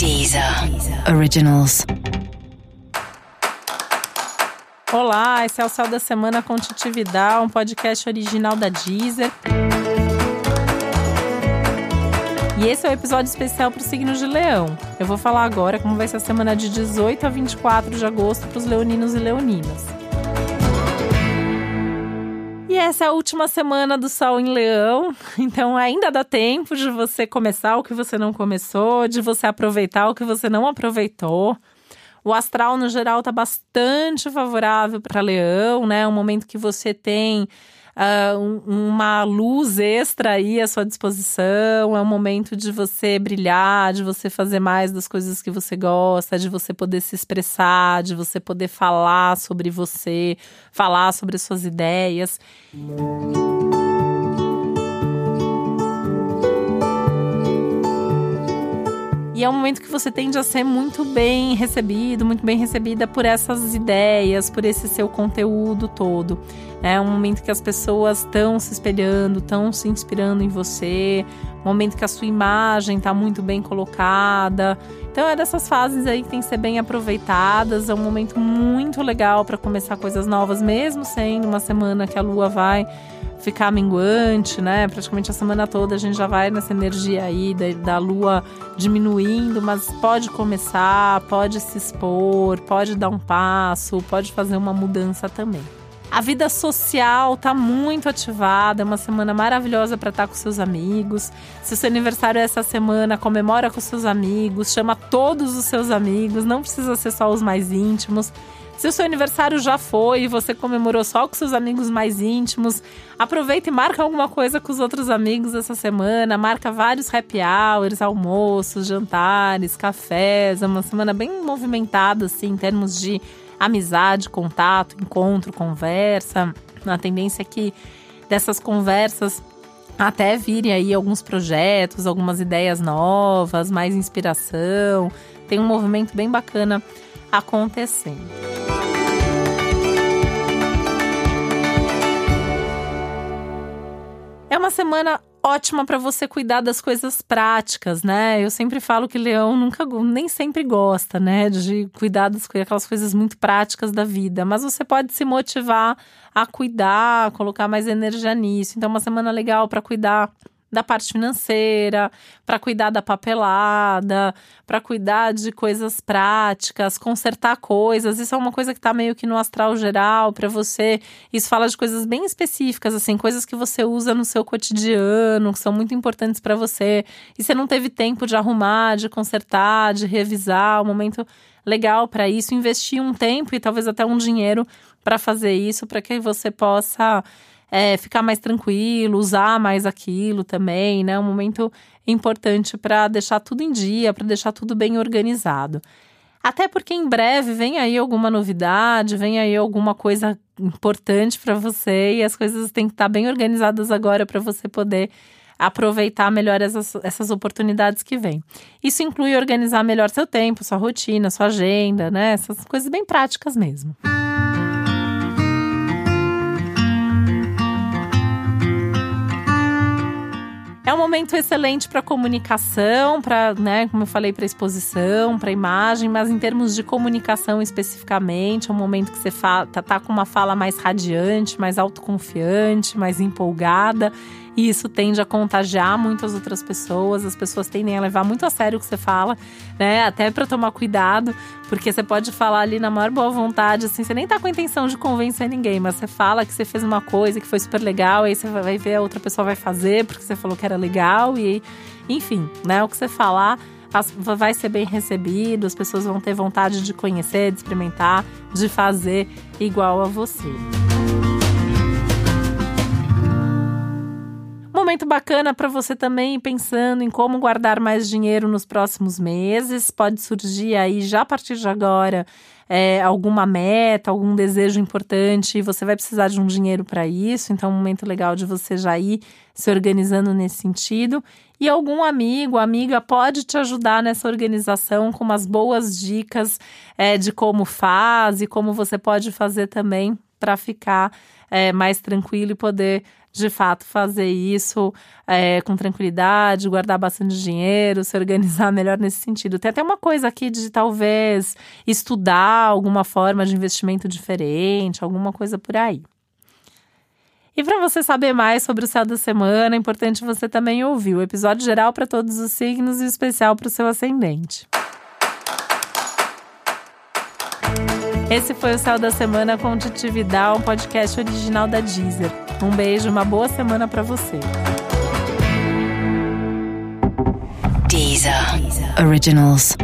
Deezer Originals. Olá, esse é o Céu da Semana com Titi Vidal, um podcast original da Deezer. E esse é o um episódio especial para o signo de Leão. Eu vou falar agora como vai ser a semana de 18 a 24 de agosto para os leoninos e leoninas. E essa é a última semana do Sol em Leão, então ainda dá tempo de você começar o que você não começou, de você aproveitar o que você não aproveitou. O astral, no geral, está bastante favorável para Leão, né? Um momento que você tem uh, uma luz extra aí à sua disposição, é um momento de você brilhar, de você fazer mais das coisas que você gosta, de você poder se expressar, de você poder falar sobre você, falar sobre suas ideias. E é um momento que você tende a ser muito bem recebido, muito bem recebida por essas ideias, por esse seu conteúdo todo. É um momento que as pessoas estão se espelhando, estão se inspirando em você, um momento que a sua imagem está muito bem colocada. Então é dessas fases aí que tem que ser bem aproveitadas. É um momento muito legal para começar coisas novas, mesmo sendo uma semana que a lua vai ficar minguante, né? Praticamente a semana toda a gente já vai nessa energia aí da, da lua diminuindo, mas pode começar, pode se expor, pode dar um passo, pode fazer uma mudança também. A vida social tá muito ativada, é uma semana maravilhosa para estar tá com seus amigos. Se o seu aniversário é essa semana, comemora com seus amigos, chama todos os seus amigos, não precisa ser só os mais íntimos. Se o seu aniversário já foi e você comemorou só com seus amigos mais íntimos, aproveita e marca alguma coisa com os outros amigos essa semana. Marca vários happy hours, almoços, jantares, cafés. É uma semana bem movimentada, assim, em termos de amizade, contato, encontro, conversa. A tendência é que dessas conversas até virem aí alguns projetos, algumas ideias novas, mais inspiração. Tem um movimento bem bacana acontecendo. É uma semana ótima para você cuidar das coisas práticas, né? Eu sempre falo que leão nunca nem sempre gosta, né, de cuidar das aquelas coisas muito práticas da vida, mas você pode se motivar a cuidar, colocar mais energia nisso. Então é uma semana legal para cuidar da parte financeira, para cuidar da papelada, para cuidar de coisas práticas, consertar coisas. Isso é uma coisa que está meio que no astral geral para você. Isso fala de coisas bem específicas, assim, coisas que você usa no seu cotidiano, que são muito importantes para você. E você não teve tempo de arrumar, de consertar, de revisar, um momento legal para isso, investir um tempo e talvez até um dinheiro para fazer isso, para que você possa é, ficar mais tranquilo, usar mais aquilo também, né? Um momento importante para deixar tudo em dia, para deixar tudo bem organizado. Até porque em breve vem aí alguma novidade, vem aí alguma coisa importante para você e as coisas têm que estar tá bem organizadas agora para você poder aproveitar melhor essas, essas oportunidades que vêm. Isso inclui organizar melhor seu tempo, sua rotina, sua agenda, né? Essas coisas bem práticas mesmo. Momento excelente para comunicação, para, né, como eu falei, para exposição, para imagem, mas em termos de comunicação especificamente, é um momento que você tá, tá com uma fala mais radiante, mais autoconfiante, mais empolgada. E isso tende a contagiar muitas outras pessoas, as pessoas tendem a levar muito a sério o que você fala, né? Até para tomar cuidado, porque você pode falar ali na maior boa vontade, assim, você nem tá com a intenção de convencer ninguém, mas você fala que você fez uma coisa que foi super legal, aí você vai ver a outra pessoa vai fazer porque você falou que era legal e enfim, né? O que você falar vai ser bem recebido, as pessoas vão ter vontade de conhecer, de experimentar, de fazer igual a você. Momento bacana para você também pensando em como guardar mais dinheiro nos próximos meses. Pode surgir aí já a partir de agora é, alguma meta, algum desejo importante e você vai precisar de um dinheiro para isso. Então, é um momento legal de você já ir se organizando nesse sentido. E algum amigo, amiga pode te ajudar nessa organização com umas boas dicas é, de como faz e como você pode fazer também para ficar é, mais tranquilo e poder de fato fazer isso é, com tranquilidade, guardar bastante dinheiro, se organizar melhor nesse sentido. Tem até uma coisa aqui de talvez estudar alguma forma de investimento diferente, alguma coisa por aí. E para você saber mais sobre o céu da semana, é importante você também ouvir o episódio geral para todos os signos e especial para o seu ascendente. Esse foi o Céu da Semana com Titi Vidal, um podcast original da Deezer. Um beijo, uma boa semana para você. Deezer. Originals.